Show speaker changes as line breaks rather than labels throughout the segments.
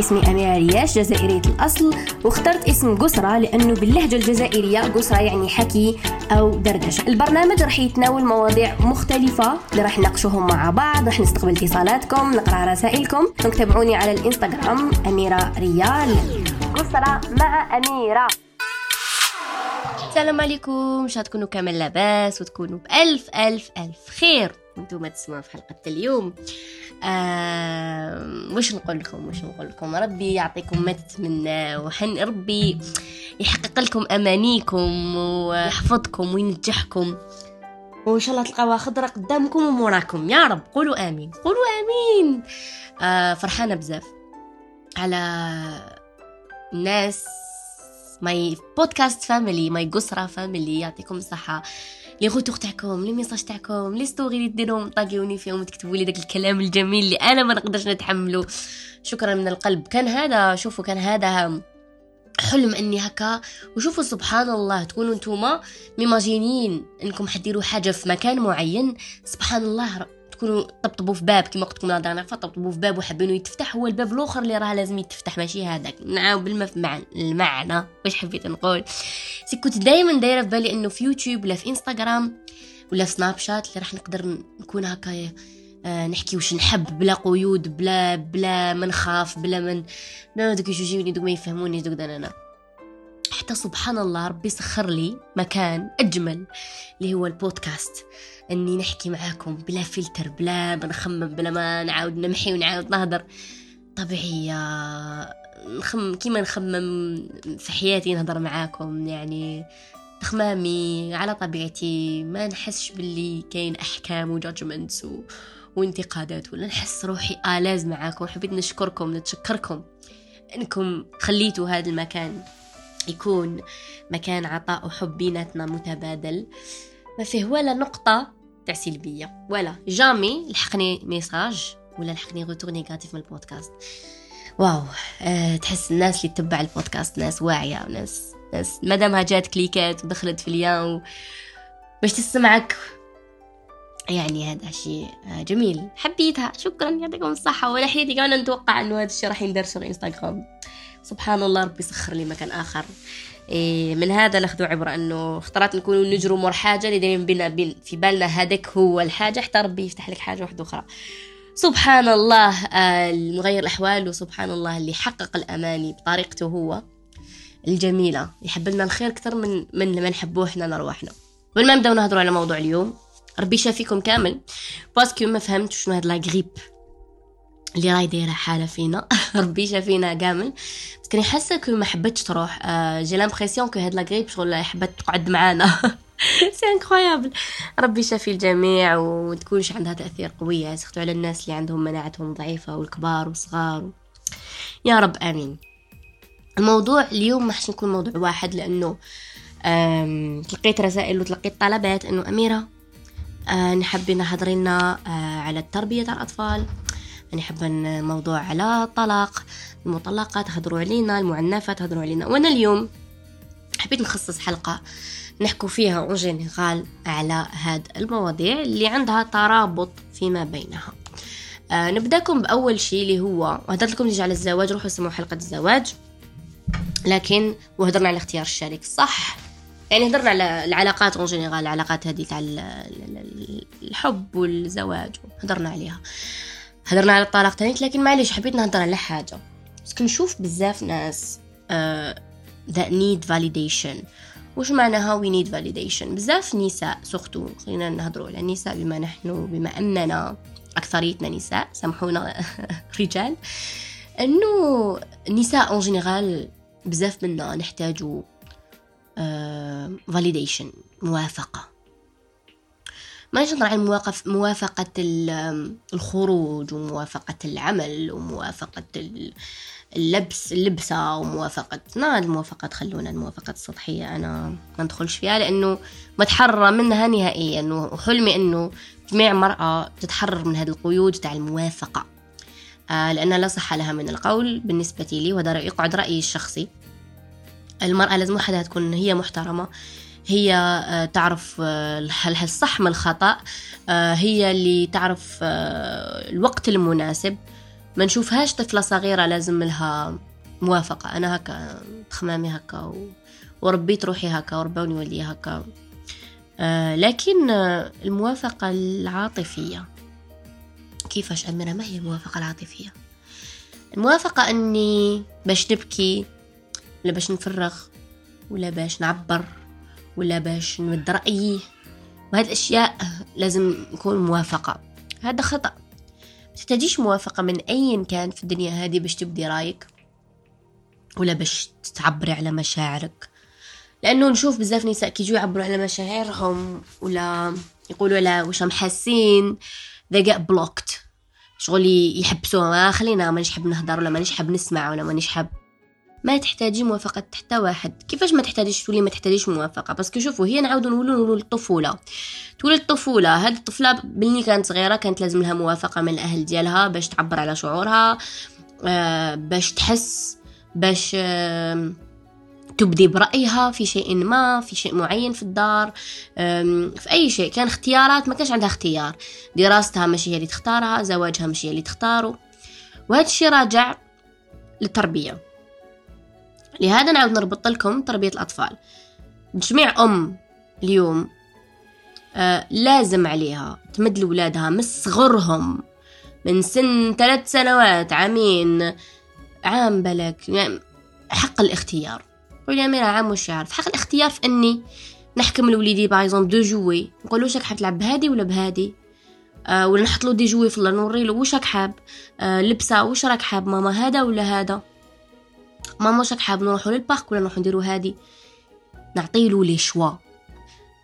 اسمي أميرة رياش جزائرية الأصل. واخترت اسم قسرة لأنه باللهجة الجزائرية قسرة يعني حكي أو دردشة. البرنامج راح يتناول مواضيع مختلفة اللي راح نناقشوهم مع بعض راح نستقبل اتصالاتكم نقرأ رسائلكم. تابعوني على الإنستغرام أميرة ريال. قسرة مع أميرة. السلام عليكم. ان تكونوا كامل لاباس وتكونوا بألف ألف ألف خير. وأنتم تسمعوا في حلقة اليوم. آه وش نقول لكم؟ وش نقول لكم؟ ربي يعطيكم ما تتمنى وحن ربي يحقق لكم أمانيكم ويحفظكم وينجحكم. وإن شاء الله تلقاوها خضرة قدامكم وموراكم. يا رب قولوا آمين. قولوا آمين. آه فرحانة بزاف. على الناس my podcast family my قصرة family يعطيكم الصحة. les retours تاعكم les messages تاعكم les stories اللي ديروهم طاقيوني فيهم تكتبوا لي داك الكلام الجميل اللي أنا ما نقدرش نتحمله شكرا من القلب. كان هذا شوفوا كان هذا حلم إني هكا. وشوفوا سبحان الله تكونوا نتوما ميماجينين إنكم حديروا حاجة في مكان معين. سبحان الله تكونوا طبطبوا في باب كما قلت لكم لا دارنا طبطبوا في باب وحابينه يتفتح هو الباب الآخر اللي راه لازم يتفتح ماشي هذاك. نعاود بالمعنى المعنى. واش حبيت نقول؟ سي كنت دائما دايرة في بالي إنه في يوتيوب ولا في إنستغرام ولا في سناب شات اللي راح نقدر نكون هكا آه نحكي وش نحب بلا قيود بلا بلا ما نخاف بلا من دوك يجوني دوك ما يفهموني دوك أنا حتى سبحان الله ربي سخر لي مكان أجمل اللي هو البودكاست. إني نحكي معاكم بلا فلتر بلا ما نخمم بلا ما نعاود نمحي ونعاود نهضر طبيعية نخم كيما نخمم في حياتي نهضر معاكم يعني تخمامي على طبيعتي ما نحسش باللي كاين أحكام و judgments و... وانتقادات ولا نحس روحي à l'aise معاكم. حبيت نشكركم نتشكركم إنكم خليتوا هذا المكان. يكون مكان عطاء وحب بيناتنا متبادل. ما فيه ولا نقطة تاع سلبية ولا jamais لحقني message ولا لحقني retour négatif من البودكاست. واو أه تحس الناس اللي تتبع البودكاست ناس واعية وناس ناس مادامها جات كليكات ودخلت في اليوم. باش تسمعك. يعني هذا شيء آه، جميل. حبيتها. شكرا يعطيكم الصحة. ولا حياتي كان نتوقع إنه هذا الشيء راح يندرس في انستغرام سبحان الله ربي سخر لي مكان آخر. إيه من هذا ناخذ عبرة أنه خطرات نكونوا نجروا مور حاجة اللي دايما بينا بين في بالنا هذاك هو الحاجة حتى ربي يفتح لك حاجة واحدة أخرى. سبحان الله المغير الأحوال وسبحان الله اللي حقق الأماني بطريقته هو الجميلة. يحب لنا الخير أكثر من من ما نحبوه إحنا لرواحنا قبل ما نبداو نهضروا على موضوع اليوم. ربي يشافيكم كامل. parce que ما فهمتش شنو هاد la grippe. اللي راهي دايره حاله فينا ربي شافينا كامل. بس كني حاسه كل ما حبتش تروح. j'ai l'impression que هاد la grippe شغل حبت تقعد معانا. c'est incroyable ربي شافي الجميع وتكونش عندها تأثير قويه سختو على الناس اللي عندهم مناعتهم ضعيفة والكبار والصغار. يا رب آمين. الموضوع اليوم ما حش نكون موضوع واحد لأنه تلقيت رسائل وتلقيت طلبات إنه أميرة آه نحب نهضري لنا آه على التربية تاع الأطفال. يعني حابة موضوع على الطلاق المطلقات هضروا علينا المعنفات هضروا علينا. وأنا اليوم حبيت نخصص حلقة نحكو فيها en général على هاد المواضيع اللي عندها ترابط فيما بينها. آه نبدأكم بأول شيء اللي هو وهدرت لكم على الزواج روحوا سمعوا حلقة الزواج. لكن وهدرنا على اختيار الشريك صح؟ يعني هدرنا على العلاقات en général العلاقات هذه تاع الحب والزواج هدرنا عليها. هضرنا على الطلاق تاني لكن معليش حبيت نهضر على حاجة. بس كنشوف بزاف ناس that need validation. وش معناها we need validation بزاف نساء surtout خلينا نهضروا على النساء بما نحن بما أننا أكثريتنا نساء سامحونا رجال. أنه النساء en général بزاف منا نحتاجوا uh, validation موافقة. ما نهضر عن موافقة, موافقة الخروج وموافقة العمل وموافقة اللبس اللبسة وموافقة نا الموافقات خلونا الموافقات السطحية. أنا ما ندخلش فيها لأنه متحررة منها نهائيا وحلمي أنه جميع مرأة تتحرر من هذه القيود تاع الموافقة. آه لأن لا صح لها من القول بالنسبة لي وهذا يقعد رأيي الشخصي. المرأة لازم وحدها تكون هي محترمة هي آه، تعرف آه، الصح من الخطأ؟ آه، هي اللي تعرف الوقت المناسب. ما نشوفهاش طفلة صغيرة لازم لها موافقة. أنا هكا تخمامي هكا و... وربيت روحي هكا وربوني ولي هكا. لكن الموافقة العاطفية. كيفاش أميرة ما هي الموافقة العاطفية. الموافقة أني باش نبكي ولا باش نفرغ ولا باش نعبر. ولا باش نمد رأيي. وهذه الأشياء لازم نكون موافقة. هذا خطأ. تحتاجيش موافقة من أي كان في الدنيا هذه باش تبدي رأيك. ولا باش تعبري على مشاعرك. لأنه نشوف بزاف نساء كي يجوا يعبروا على مشاعرهم ولا يقولوا لا واش حاسين. They get blocked. شغل يحبسوها. ما خلينا مانيش حاب نهضر ولا مانيش حاب نسمع ولا مانيش حاب ما تحتاجي موافقة حتى واحد. كيفاش ما تحتاجيش تولي ما تحتاجيش موافقة؟ باسكو شوفوا هي نعاودو نقولوا نقولوا الطفولة تولي الطفولة هاد الطفلة بلي كانت صغيرة كانت لازم لها موافقة من الأهل ديالها باش تعبر على شعورها آه باش تحس باش تبدي برأيها في شيء ما في شيء معين في الدار في أي شيء. كان اختيارات ما كانش عندها اختيار. دراستها ماشي هي اللي تختارها زواجها ماشي هي اللي تختاره. وهذا الشيء راجع للتربية. لهذا نعاود نربط لكم تربية الأطفال. جميع أم اليوم آه لازم عليها تمد لولادها من صغرهم من سن ثلاث سنوات عامين عام بلك يعني حق الاختيار. قولي أميرة عام وش يعرف؟ حق الاختيار في أني نحكم لوليدي باغ دو جوي. نقول له حاب تلعب بهادي ولا بهادي؟ آه ولا نحط له des jouets في نوري له واش حاب؟ آه لبسة واش راك حاب؟ ماما هذا ولا هذا؟ ماما راك حاب نروحو لل parc ولا نروحو نديرو هادي. نعطيلو les choix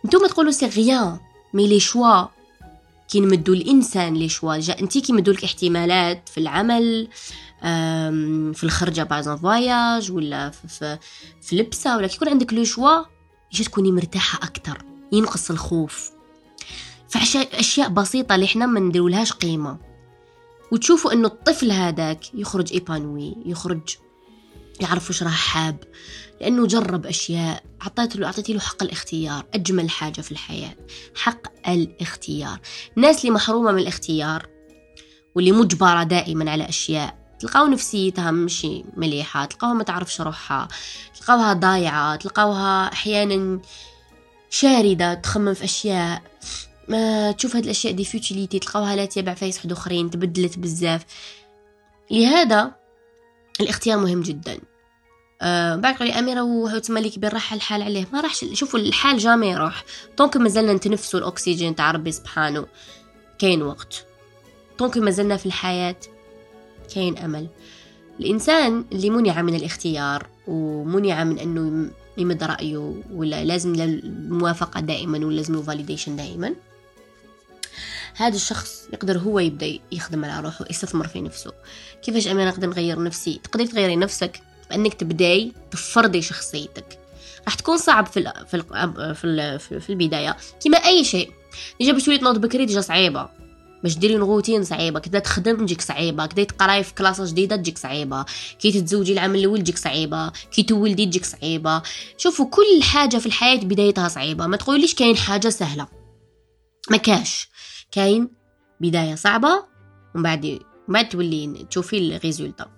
نتوما تقولوا c'est rien mais les choix كي نمدو الإنسان les choix جا انتي كي لك احتمالات في العمل في الخرجة par voyage ولا في, في, في لبسة ولا كي يكون عندك le choix يجي تكوني مرتاحة أكثر ينقص الخوف. فاشياء بسيطة اللي إحنا ما نديرولهاش قيمة. وتشوفوا إنه الطفل هذاك يخرج ايبانوي يخرج يعرف وش راه حاب لأنه جرب أشياء عطيت له أعطيتي له حق الاختيار أجمل حاجة في الحياة حق الاختيار. الناس اللي محرومة من الاختيار واللي مجبرة دائما على أشياء تلقاو نفسيتها مشي مليحة تلقاوها ما تعرفش روحها تلقاوها ضايعة تلقاوها أحيانا شاردة تخمم في أشياء. ما تشوف هاد الأشياء des futilités تلقاوها لا تبع فايس حد أخرين تبدلت بزاف. لهذا الاختيار مهم جدا. أه بعد قولي أميرة وهو لي كبير راح الحال عليه. ما راحش شوفوا الحال jamais يروح donc مازلنا نتنفسوا الأكسجين تاع ربي سبحانه. كاين وقت. donc مازلنا في الحياة كاين أمل. الإنسان اللي منع من الاختيار ومنع من أنه يمد رأيه ولا لازم الموافقة دائما ولا لازم validation دائما. هذا الشخص يقدر هو يبدأ يخدم على روحه يستثمر في نفسه. كيفاش أنا نقدر نغير نفسي؟ تقدري تغيري نفسك بأنك تبداي تفرضي شخصيتك. راح تكون صعب في ال في ال في, ال في البداية. كما أي شيء. déjà باش تولي تنوض بكري déjà صعيبة. باش ديري روتين صعيبة. كدا تخدم تجيك صعيبة. كدا تقرأي في classe جديدة تجيك صعيبة. كي تتزوجي العام الأول تجيك صعيبة. كي تولدي تجيك صعيبة. شوفوا كل حاجة في الحياة بدايتها صعيبة. ما تقوليش كاين حاجة سهلة. ما كاش. كاين بداية صعبة ومن بعد بعد تولي تشوفي ال résultat.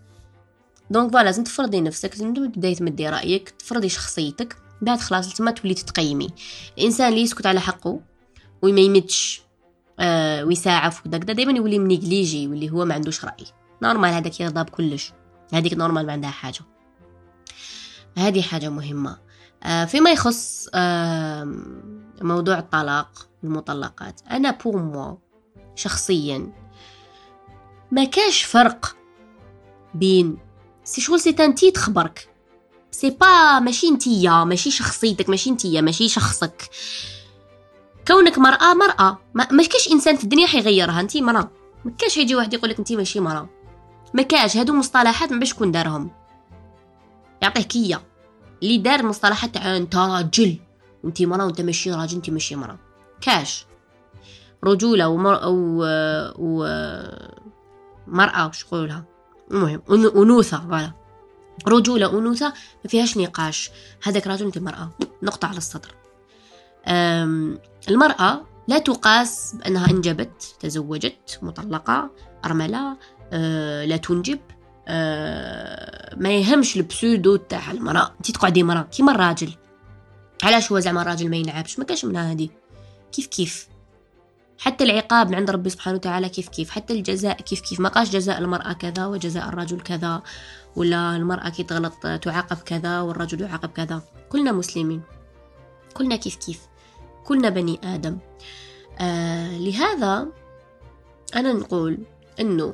donc voilà لازم تفرضي نفسك لازم تبداي تمدي رأيك تفرضي شخصيتك بعد خلاص تما تولي تتقيمي. الإنسان اللي يسكت على حقه وما يمدش آه ويساعف وداك دائما يولي négligé يولي هو ما عندوش رأي. normal هذاك يرضى بكلش. هذيك normal ما عندها حاجة. هذه حاجة مهمة. آه فيما يخص آه موضوع الطلاق المطلقات أنا pour moi شخصيا. ما كاش فرق بين c'est شغل c'est un titre برك c'est pas ماشي نتيا ماشي شخصيتك ماشي نتيا ماشي شخصك. كونك مرأة مرأة. ما, كاش إنسان في الدنيا حيغيرها. انتي مرأة. ما كاش يجي واحد يقولك انتي ماشي مرأة. ما كاش. هادو مصطلحات ما باش شكون دارهم. يعطيه كيا اللي دار مصطلحات تاع انت راجل انتي مرأة وانت ماشي راجل انتي ماشي مرأة كاش رجولة ومر... أو ومرأة وش قولها المهم أنوثة فوالا رجولة أنوثة ما فيهاش نقاش. هذاك رجل أنت مرأة. نقطة على السطر. المرأة لا تقاس بأنها أنجبت تزوجت مطلقة أرملة آه لا تنجب آه ما يهمش البسودو تاع المرأة. انت تقعدي مرأة كيما الراجل. علاش هو زعما الراجل ما ينعبش؟ ما كاش منها هذه كيف كيف؟ حتى العقاب من عند ربي سبحانه وتعالى كيف كيف؟ حتى الجزاء كيف كيف؟ ما قاش جزاء المرأة كذا وجزاء الرجل كذا ولا المرأة كي تغلط تعاقب كذا والرجل يعاقب كذا. كلنا مسلمين. كلنا كيف كيف؟ كلنا بني آدم. آه لهذا أنا نقول إنه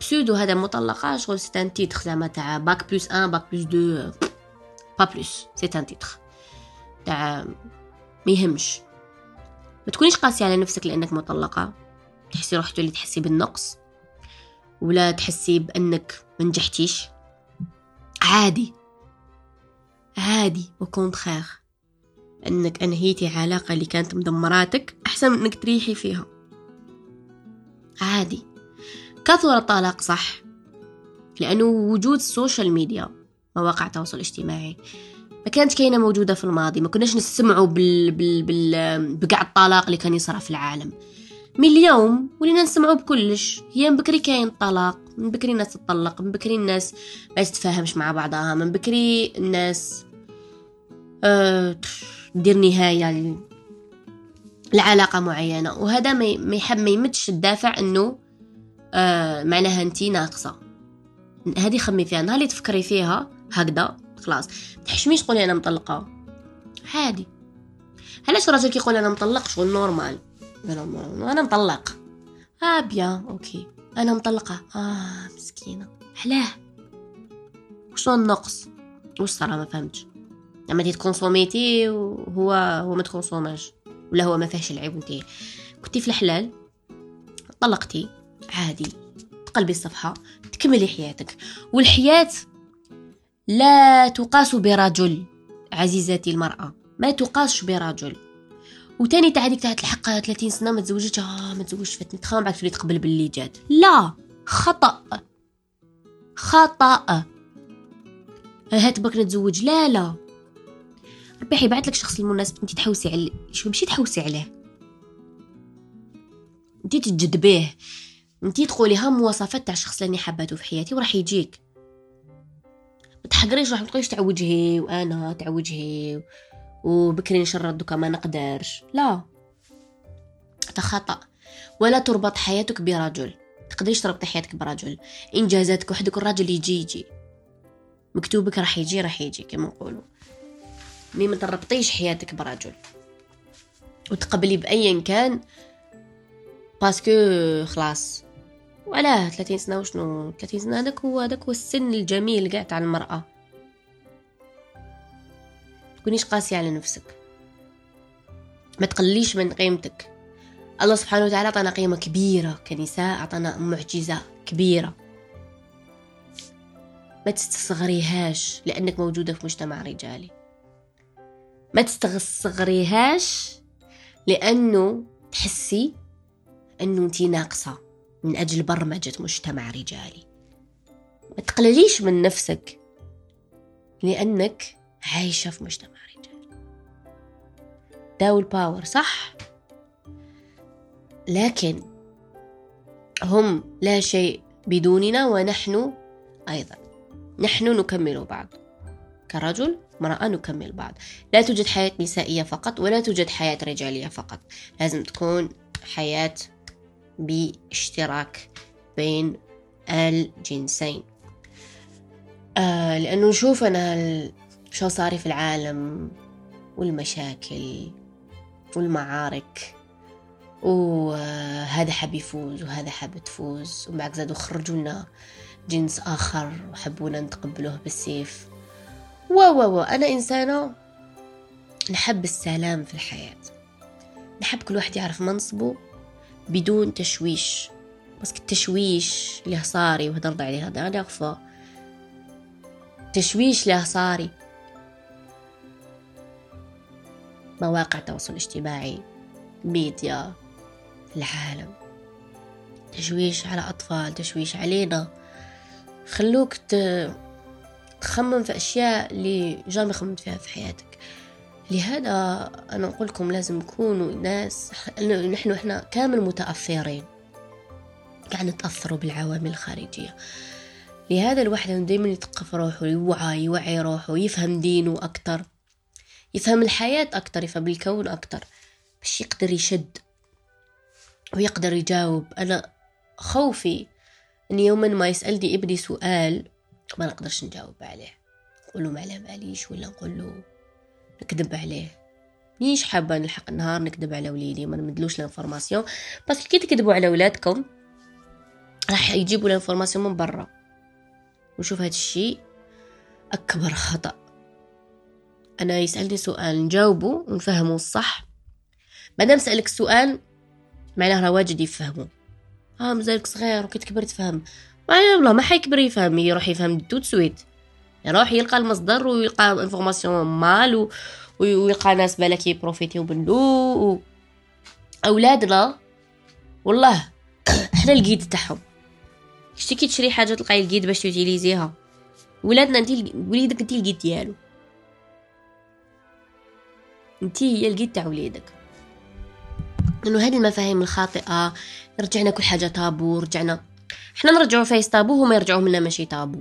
pseudo هذا مطلقة شغل c'est un titre زعما تاع bac plus un bac plus deux pas plus c'est un titre تاع ما يهمش. ما تكونيش قاسية على نفسك لأنك مطلقة. تحسي روحك تولي تحسي بالنقص. ولا تحسي بأنك ما نجحتيش. عادي. عادي. au contraire أنك أنهيتي علاقة اللي كانت مدمراتك أحسن من أنك تريحي فيها. عادي. كثر الطلاق صح. لأنه وجود السوشيال ميديا مواقع التواصل الاجتماعي ما كانت كاينة موجودة في الماضي ما كناش نسمعوا بال بال بال بقع الطلاق اللي كان يصرى في العالم. من اليوم ولينا نسمعوا بكلش. هي من بكري كاين طلاق من بكري الناس تطلق من بكري الناس ما تتفاهمش مع بعضها من بكري الناس أه دير نهاية لعلاقة معينة. وهذا ما يحب ما يمدش الدافع إنه آه معناها أنتي ناقصة. هذه خمي فيها نهار اللي تفكري فيها هكذا. خلاص. تحشميش تقولي أنا مطلقة. عادي. علاش الراجل كيقول أنا مطلق شغل normal. أنا مطلق. آه bien. OK. أنا مطلقة. آه مسكينة. علاه. وشنو النقص؟ واش صرا ما فهمتش. لما تي تكونسوميتي وهو هو ما تكونسوماش. ولا هو ما فيهش العيب انت كنتي في الحلال. طلقتي. عادي. تقلبي الصفحة. تكملي حياتك. والحياة لا تقاس برجل. عزيزتي المرأة ما تقاسش برجل. وتاني تاع هذيك تاع الحق 30 سنة ما تزوجتش. آه ما تزوجش فاتني تخام بعد تولي تقبل باللي جات. لا خطأ. خطأ. هات بك نتزوج. لا لا. ربي حيبعث لك شخص المناسب انت تحوسي عليه. شو ماشي تحوسي عليه؟ انت تجذبيه انت تقولي ها مواصفات تاع الشخص اللي حباته في حياتي وراح يجيك. تحقريش روحك ما تقوليش تاع وجهي وأنا تاع وجهي وبكري نشرد دوكا ما نقدرش. لا. خطأ. ولا تربط حياتك برجل. تقدريش تربطي حياتك برجل. انجازاتك وحدك الراجل يجي يجي. مكتوبك راح يجي راح يجي كما نقولوا. mais ما تربطيش حياتك برجل. وتقبلي بأيا كان parce que خلاص. وعلاه 30 سنة وشنو 30 سنة؟ هذاك هو هذاك هو السن الجميل قاع تاع المرأة. تكونيش قاسية على نفسك. ما تقليش من قيمتك. الله سبحانه وتعالى عطانا قيمة كبيرة كنساء عطانا معجزة كبيرة. ما تستصغريهاش لأنك موجودة في مجتمع رجالي. ما تستصغريهاش لأنه تحسي أنه أنت ناقصة. من أجل برمجة مجتمع رجالي. ما تقلليش من نفسك لأنك عايشة في مجتمع رجالي. داو الباور صح؟ لكن هم لا شيء بدوننا ونحن أيضا. نحن نكمل بعض. كرجل امرأة نكمل بعض. لا توجد حياة نسائية فقط ولا توجد حياة رجالية فقط. لازم تكون حياة باشتراك بين الجنسين. آه لأنه نشوف أنا شو صار في العالم والمشاكل والمعارك وهذا حب يفوز وهذا حب تفوز وبعد زادوا خرجوا لنا جنس آخر وحبونا نتقبلوه بالسيف. و و و أنا إنسانة نحب السلام في الحياة. نحب كل واحد يعرف منصبه بدون تشويش. بس التشويش اللي صاري وهدرت عليه هذا أنا أخفى. تشويش له صاري. مواقع التواصل الاجتماعي ميديا العالم. تشويش على أطفال تشويش علينا. خلوك تخمم في أشياء اللي جامي خممت فيها في حياتك. لهذا أنا أقول لكم لازم نكونوا ناس نحن إحنا كامل متأثرين. قاعد نتأثروا بالعوامل الخارجية. لهذا الواحد دايما يثقف روحه يوعى يوعي روحه يفهم دينه أكتر يفهم الحياة أكتر يفهم الكون أكتر. باش يقدر يشد ويقدر يجاوب. أنا خوفي أن يوما ما يسألني ابني سؤال ما نقدرش نجاوب عليه. نقول له ما باليش ولا نقول له نكذب عليه. مانيش حابة نلحق النهار نكذب على وليدي ما نمدلوش ال information. بس كي تكذبوا على ولادكم راح يجيبوا ال information من برا. وشوف هذا الشيء أكبر خطأ. أنا يسألني سؤال نجاوبه ونفهمه الصح. بعدين سألك السؤال معناه راه واجد يفهمه. ها آه مازالك صغير وكي تكبر تفهم. والله ما حيكبر يفهم يروح يفهم tout de suite يروح يلقى المصدر ويلقى information mal و... ويلقى ناس بالك يبروفيتيو منو و... أولادنا والله إحنا ال guide تاعهم. شتي كي تشري حاجة تلقاي ال guide باش تيوتيليزيها ولادنا انت وليدك انت ال guide ديالو. انت هي ال guide تاع وليدك. انه هذه المفاهيم الخاطئة. رجعنا كل حاجة تابو رجعنا إحنا نرجعوا فايس تابو هما يرجعوا منا ماشي تابو.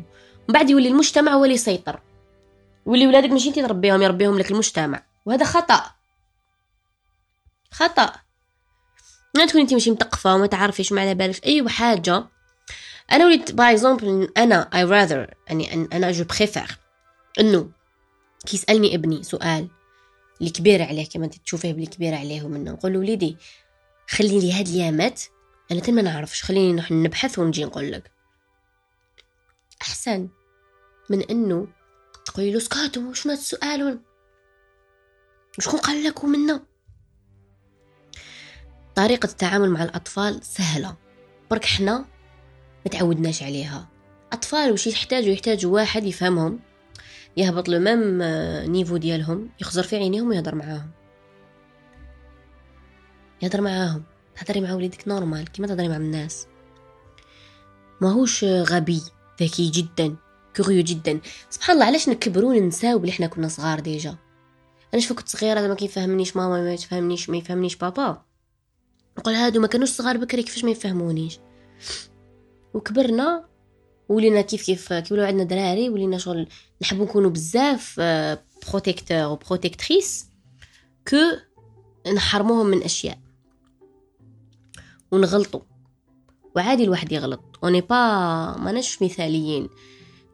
من بعد يولي المجتمع هو اللي يسيطر. واللي ولادك ماشي انت تربيهم يربيهم لك المجتمع. وهذا خطأ. خطأ. ما تكوني انت ماشي مثقفه وما تعرفيش ما على بالك. اي حاجة. أنا وليت par exemple أنا I rather يعني أنا je préfère إنه كي يسألني ابني سؤال اللي كبير عليه كما انت تشوفيه بلي كبير عليه ومنه نقول له وليدي خلي لي هاد الأيامات أنا تما نعرفش خليني نروح نبحث ونجي نقول لك. أحسن من إنه تقولي له سكات وشنو هاد السؤال وشكون قال لك ومنا طريقة التعامل مع الأطفال سهلة. برك حنا ما تعودناش عليها. أطفال وش يحتاجوا؟ يحتاجوا واحد يفهمهم يهبط le même niveau ديالهم يخزر في عينيهم ويهضر معاهم. يهضر معاهم. تهضري مع وليدك normal كيما تهضري مع الناس. ماهوش غبي. ذكي جدا curieux جدا. سبحان الله علاش نكبروا ننساو بلي حنا كنا صغار déjà؟ أنا شوف كنت صغيرة هذا ما كيفهمنيش ماما ما يفهمنيش ما يفهمنيش بابا. نقول هادو ما كانوش صغار بكري كيفاش ما يفهمونيش؟ وكبرنا ولينا كيف كيف كي ولاو عندنا دراري ولينا شغل نحبو نكونوا بزاف protecteur و protectrice que نحرموهم من أشياء. ونغلطوا. وعادي الواحد يغلط. on n'est pas ماناش مثاليين.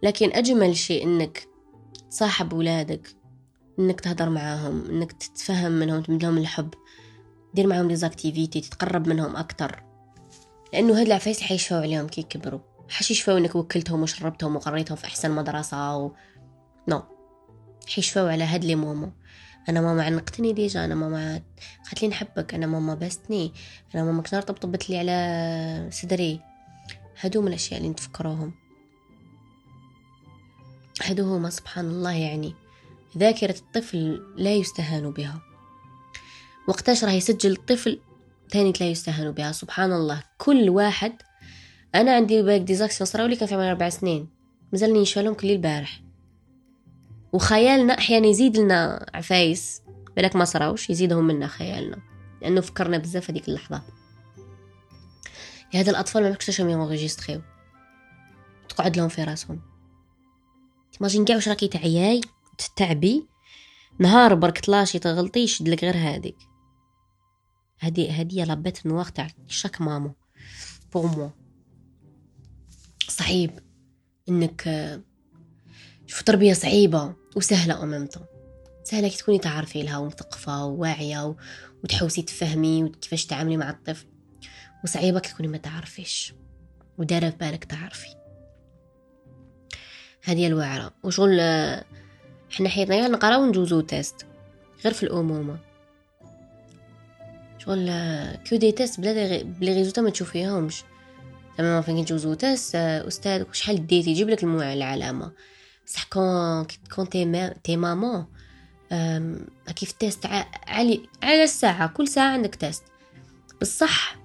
لكن أجمل شيء إنك تصاحب ولادك إنك تهضر معاهم إنك تتفهم منهم تمد لهم الحب. دير معاهم des activités تتقرب منهم أكتر. لأنه هاد العفايس حيشفاو عليهم كي يكبروا. حيشفاو إنك وكلتهم وشربتهم وقريتهم في أحسن مدرسة و non حيشفاو على هاد لي مومو أنا ماما عنقتني déjà أنا ماما قالت لي نحبك أنا ماما باستني أنا ماما كنار طبطبت لي على صدري. هادو من الأشياء اللي نتفكروهم. هادو هما سبحان الله يعني ذاكرة الطفل لا يستهان بها. وقتاش راه يسجل الطفل تاني لا يستهان بها سبحان الله. كل واحد أنا عندي باك des actions صراو لي كان في عمري أربع سنين. مازالني نشفالهم كل البارح. وخيالنا أحيانا يزيد لنا عفايس بالك ما صراوش يزيدهم منا خيالنا لأنه فكرنا بزاف هذيك اللحظة. هذا الأطفال ما بكش يونغيجيستريو تقعد لهم في راسهم. تيماجين كاع واش راكي تعياي تتعبي نهار برك طلاشي تغلطي يشد لك غير هذيك هادي هادي لا بيت نوار تاع شاك مامو بور مو صعيب إنك شوف تربية صعيبة وسهلة أو même سهلة كي تكوني تعرفي لها ومثقفة وواعية وتحوسي تفهمي وكيفاش تعاملي مع الطفل. وصعيبة كي تكوني ما تعرفيش ودايرة في بالك تعرفي. هذه الواعرة. وشغل حنا حيطنا نقراو ونجوزو test غير في الأمومة. شغل كيو دي تيست بلا بلي ريزولتا ما تشوفيهمش. تمام فين تجوزو تيست أستاذ شحال ديتي؟ يجيب لك العلامة. بصح كون كون تي تي مامون كيف تيست علي على الساعة كل ساعة عندك تيست بصح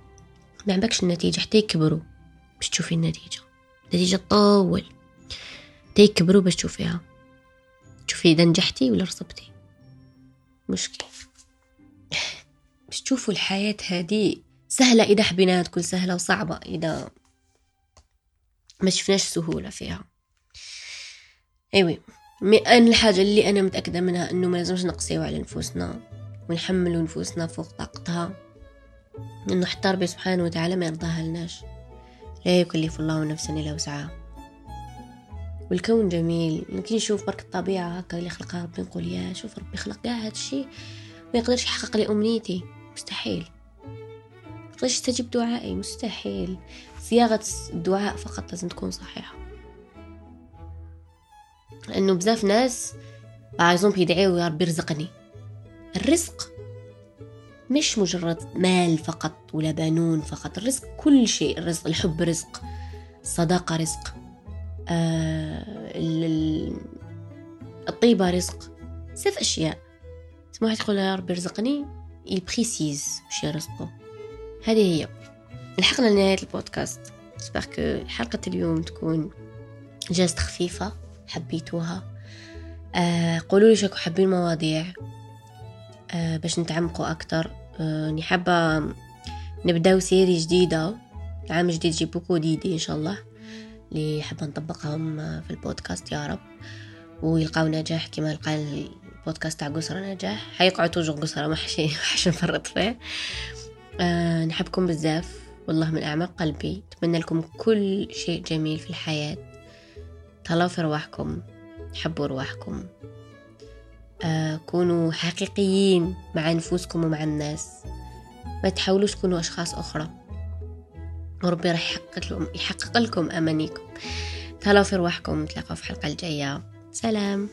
ما عندكش النتيجة حتى يكبروا باش تشوفي النتيجة. النتيجة تطول. تيكبروا باش تشوفيها. تشوفي إذا نجحتي ولا رسبتي مشكل. باش تشوفوا الحياة هذه سهلة إذا حبيناها تكون سهلة وصعبة إذا ما شفناش سهولة فيها. إيوه. أنا الحاجة اللي أنا متأكدة منها أنه ما لازمش نقسيو على نفوسنا ونحملوا نفوسنا فوق طاقتها. أنه حتى ربي سبحانه وتعالى ما يرضاها لناش. لا يكلف الله نفسا إلا وسعها. والكون جميل. يمكن نشوف برك الطبيعة هكا اللي خلقها ربي نقول يا شوف ربي خلق كاع هادشي ما يقدرش يحقق لي أمنيتي. مستحيل. يقدرش يستجيب دعائي. مستحيل. صياغة الدعاء فقط لازم تكون صحيحة. لأنه بزاف ناس باغ يدعيو يا ربي رزقني. الرزق مش مجرد مال فقط ولا بنون فقط الرزق كل شيء الرزق الحب رزق الصداقة رزق آه الطيبة رزق بزاف أشياء. سمو واحد يقول يا ربي رزقني؟ يبريسيز باش يرزقه هذه هي. لحقنا لنهاية البودكاست. سبارك حلقة اليوم تكون جازت خفيفة. حبيتوها. آه قولوا لي شكو حابين مواضيع آه باش نتعمقوا أكتر. آه حابة نبدأو série جديدة. عام جديد j'ai beaucoup d'idées إن شاء الله. اللي حابة نطبقهم في البودكاست يا رب. ويلقاو نجاح كما لقى البودكاست تاع قصرة نجاح. حيقعد toujours قصرة ما حشي حش نفرط فيه. آه نحبكم بزاف. والله من أعماق قلبي. أتمنى لكم كل شيء جميل في الحياة. تهلاو في رواحكم حبوا رواحكم. آه كونوا حقيقيين مع نفوسكم ومع الناس. ما تحاولوش تكونوا أشخاص أخرى. وربي راح يحقق لكم, يحقق لكم أمانيكم. تهلاو في رواحكم نتلاقاو في الحلقة الجاية. سلام.